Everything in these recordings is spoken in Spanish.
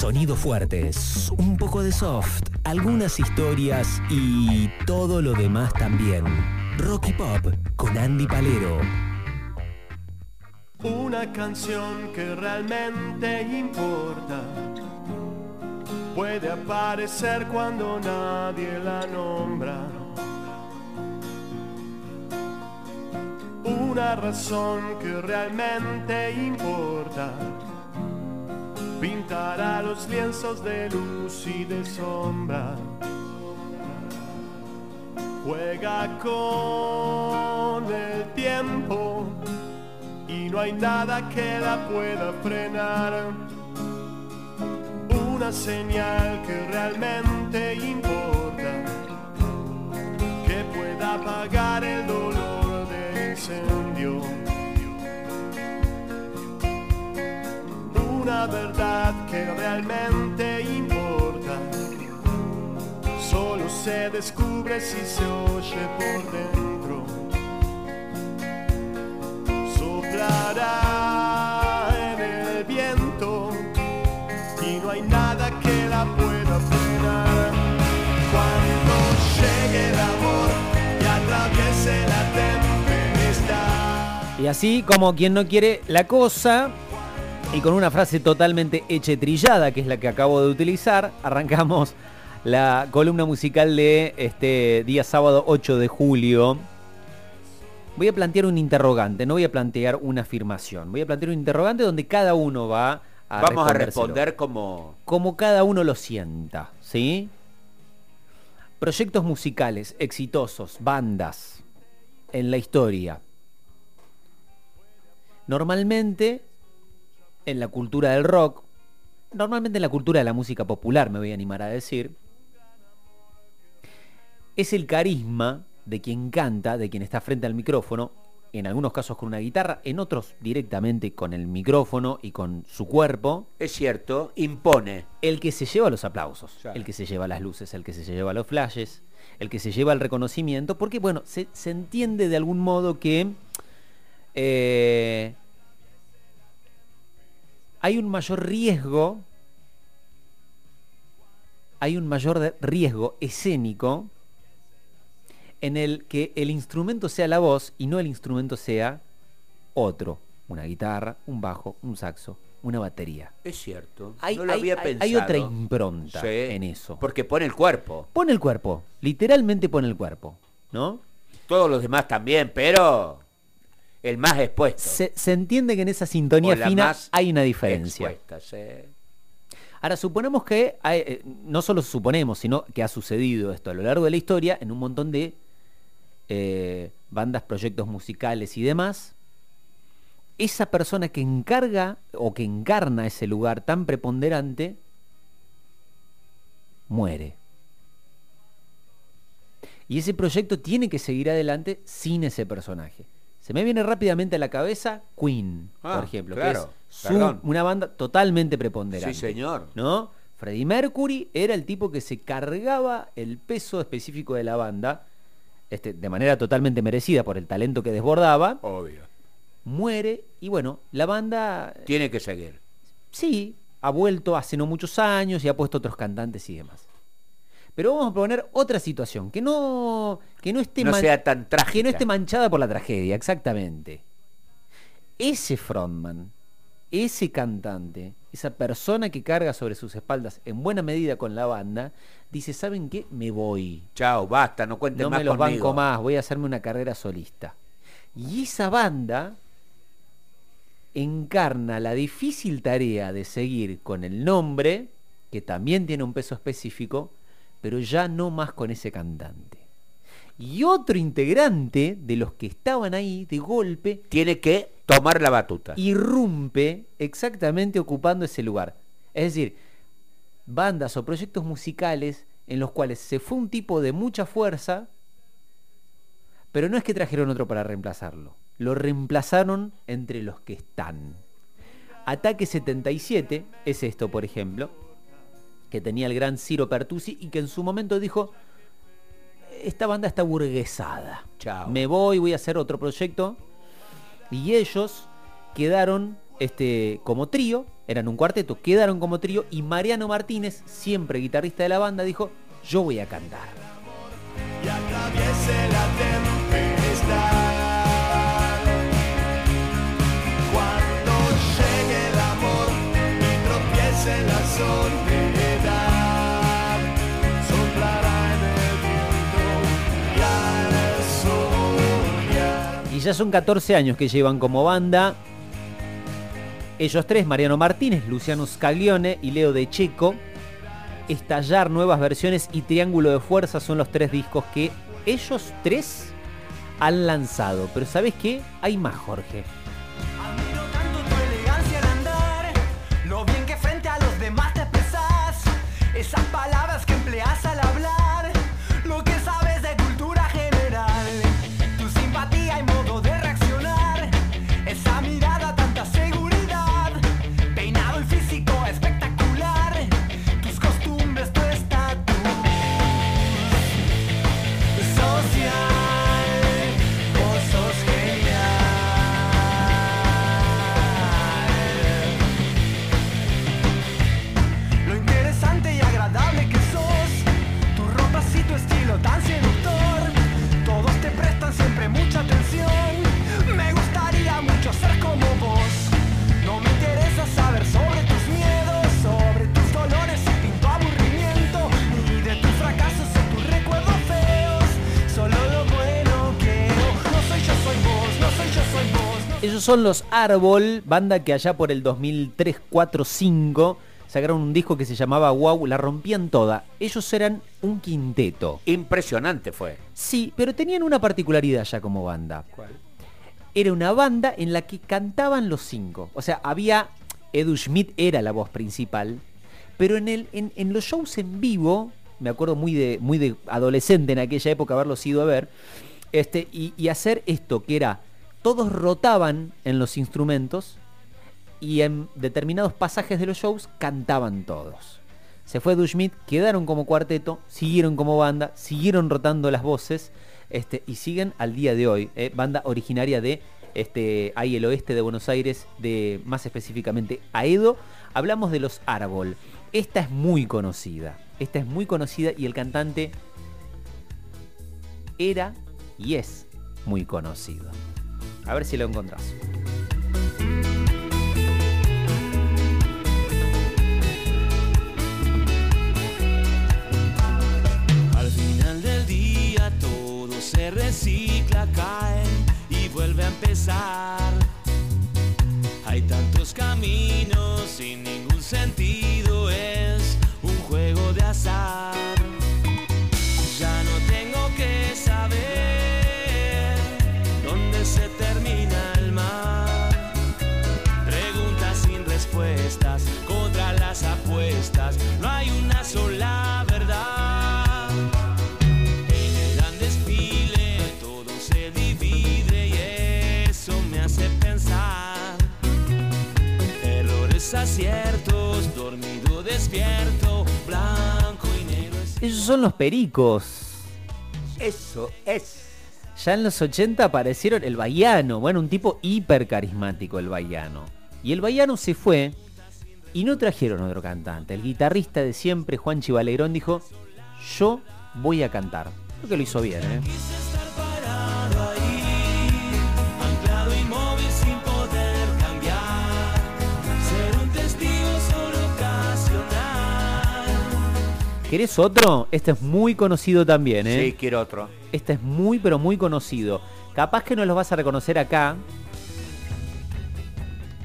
Sonidos fuertes, un poco de soft, algunas historias y todo lo demás también. Rocky Pop con Andy Palero. Una canción que realmente importa puede aparecer cuando nadie la nombra. Una razón que realmente importa pintará los lienzos de luz y de sombra. Juega con el tiempo y no hay nada que la pueda frenar. Una señal que realmente importa, que pueda apagar el dolor del incendio. Una verdad realmente importa, solo se descubre si se oye por dentro soplará en el viento y no hay nada que la pueda frenar. Cuando llegue el amor y atraviese la tempestad. Y así como quien no quiere la cosa, y con una frase totalmente hechetrillada, que es la que acabo de utilizar, arrancamos la columna musical de este día sábado 8 de julio. Voy a plantear un interrogante, no voy a plantear una afirmación. Voy a plantear un interrogante donde cada uno va a Vamos a responder como... como cada uno lo sienta, ¿sí? Proyectos musicales exitosos, bandas en la historia. Normalmente en la cultura del rock, normalmente en la cultura de la música popular, me voy a animar a decir, es el carisma de quien canta, de quien está frente al micrófono, en algunos casos con una guitarra, en otros directamente con el micrófono y con su cuerpo, Es cierto, impone. el que se lleva los aplausos, Claro. el que se lleva las luces, el que se lleva los flashes, el que se lleva el reconocimiento, porque bueno, se, se entiende de algún modo que eh, hay un mayor riesgo, hay un mayor riesgo escénico en el que el instrumento sea la voz y no el instrumento sea otro, una guitarra, un bajo, un saxo, una batería. Es cierto. Hay, no lo hay- había hay- pensado. hay otra impronta Sí, en eso. Porque pone el cuerpo. Pone el cuerpo, literalmente pone el cuerpo, ¿no? Todos los demás también, pero el más expuesto. Se, se entiende que en esa sintonía fina hay una diferencia. expuesta. Ahora, suponemos que, hay- eh, no solo suponemos, sino que ha sucedido esto a lo largo de la historia en un montón de eh, bandas, proyectos musicales y demás. Esa persona que encarga o que encarna ese lugar tan preponderante, muere. Y ese proyecto tiene que seguir adelante sin ese personaje. Se me viene rápidamente a la cabeza Queen, Ah, por ejemplo, claro, que es su- una banda totalmente preponderante. Sí, señor. ¿No? Freddie Mercury era el tipo que se cargaba el peso específico de la banda, este, de manera totalmente merecida por el talento que desbordaba, Obvio. muere y bueno, la banda Tiene que seguir. sí, ha vuelto hace no muchos años y ha puesto otros cantantes y demás. Pero vamos a poner otra situación, que no, que no esté No sea tan trágica. que no esté manchada por la tragedia, exactamente. Ese frontman, ese cantante, esa persona que carga sobre sus espaldas en buena medida con la banda, dice, ¿saben qué? Me voy. Chao, basta, no cuenten No más me los conmigo. banco más, voy a hacerme una carrera solista. Y esa banda encarna la difícil tarea de seguir con el nombre, que también tiene un peso específico, pero ya no más con ese cantante. Y otro integrante de los que estaban ahí, de golpe, Tiene que tomar la batuta. irrumpe exactamente ocupando ese lugar. Es decir, bandas o proyectos musicales en los cuales se fue un tipo de mucha fuerza, pero no es que trajeron otro para reemplazarlo. Lo reemplazaron entre los que están. Ataque 77 es esto, por ejemplo, que tenía el gran Ciro Pertusi y que en su momento dijo, esta banda está burguesada. Chao. Me voy, voy a hacer otro proyecto. Y ellos quedaron este, como trío, eran un cuarteto, quedaron como trío y Mariano Martínez, siempre guitarrista de la banda, dijo, yo voy a cantar. y atraviese la tempestad. Cuando llegue el amor y tropiece la Ya son 14 años que llevan como banda. Ellos tres, Mariano Martínez, Luciano Scaglione y Leo De Checo. Estallar nuevas versiones y Triángulo de Fuerza son los tres discos que ellos tres han lanzado. Pero ¿sabes qué? Hay más, Jorge. Esas palabras que empleas al hablar, Ellos son los Árbol, banda que allá por el 2003, 4, 5 sacaron un disco que se llamaba Wow, la rompían toda. Ellos eran un quinteto. Impresionante fue. Sí, pero tenían una particularidad ya como banda. Era una banda en la que cantaban los cinco. O sea, había. Edu Schmidt era la voz principal. Pero en, el, en, en los shows en vivo, me acuerdo muy de, muy de adolescente en aquella época haberlos ido a ver, este, y, y hacer esto, que era. Todos rotaban en los instrumentos y en determinados pasajes de los shows cantaban todos. Se fue Edu Schmidt, quedaron como cuarteto, siguieron como banda, siguieron rotando las voces este, y siguen al día de hoy. eh, banda originaria de este, ahí el oeste de Buenos Aires, de más específicamente Aedo. Hablamos de los Árbol. Esta es muy conocida. Esta es muy conocida y el cantante era y es muy conocido. A ver si lo encontrás. Al final del día todo se recicla, cae y vuelve a empezar. Hay tantos caminos sin ningún sentido, es un juego de azar. Errores, aciertos, dormido, despierto, blanco y negro. Ellos son los pericos. Eso es. Ya en los 80 aparecieron el Baiano. Bueno, un tipo hiper carismático el Baiano. Y el Baiano se fue y no trajeron otro cantante. El guitarrista de siempre, Juan Chivalegrón, dijo, yo voy a cantar. Creo que lo hizo bien, ¿eh? ¿Querés otro? Este es muy conocido también, ¿eh? Sí, quiero otro. Este es muy, pero muy conocido. Capaz que no los vas a reconocer acá.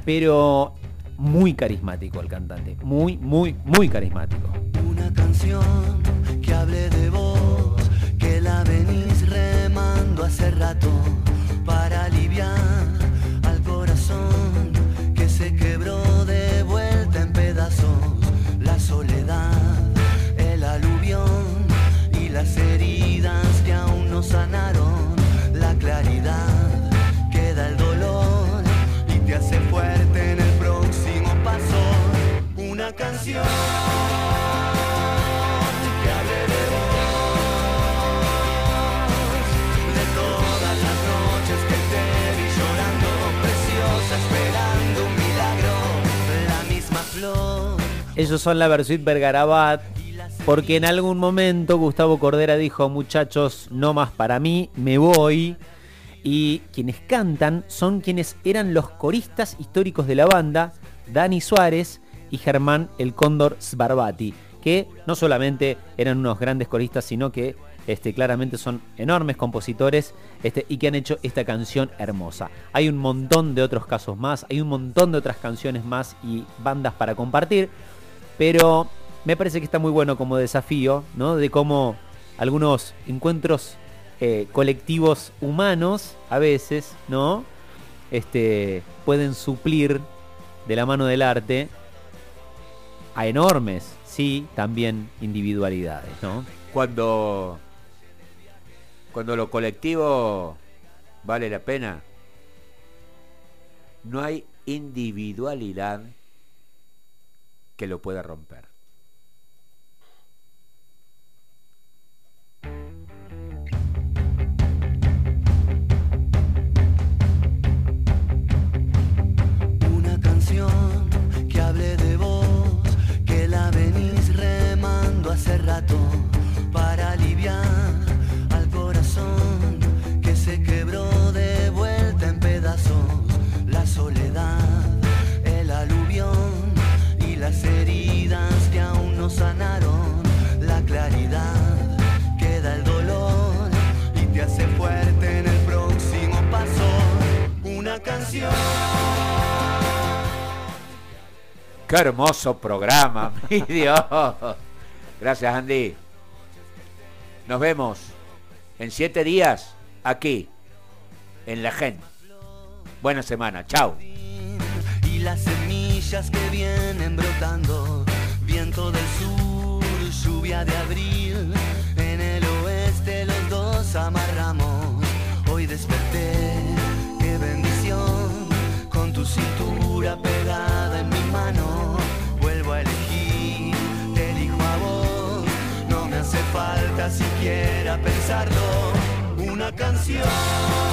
Pero muy carismático el cantante. Muy, muy, muy carismático. Una canción que hable de vos, que la venís remando hace rato para aliviar Ellos son la Versuit Vergarabat. Porque en algún momento Gustavo Cordera dijo, muchachos, no más para mí, me voy. Y quienes cantan son quienes eran los coristas históricos de la banda, Dani Suárez y Germán el Cóndor Sbarbati, que no solamente eran unos grandes coristas, sino que este, claramente son enormes compositores este, y que han hecho esta canción hermosa. Hay un montón de otros casos más, hay un montón de otras canciones más y bandas para compartir, pero me parece que está muy bueno como desafío, ¿no? De cómo algunos encuentros eh, colectivos humanos, a veces, ¿no? Este, pueden suplir de la mano del arte a enormes, sí, también individualidades, ¿no? Cuando, cuando lo colectivo vale la pena, no hay individualidad que lo pueda romper. Canción. Qué hermoso programa, mi Dios. Gracias, Andy. Nos vemos en siete días aquí, en La Gente. Buena semana, chao. y las semillas que vienen brotando, viento del sur, lluvia de abril, en el oeste los dos amarramos, hoy desperté, tu cintura pegada en mi mano, vuelvo a elegir, te elijo a vos, no me hace falta siquiera pensarlo, una canción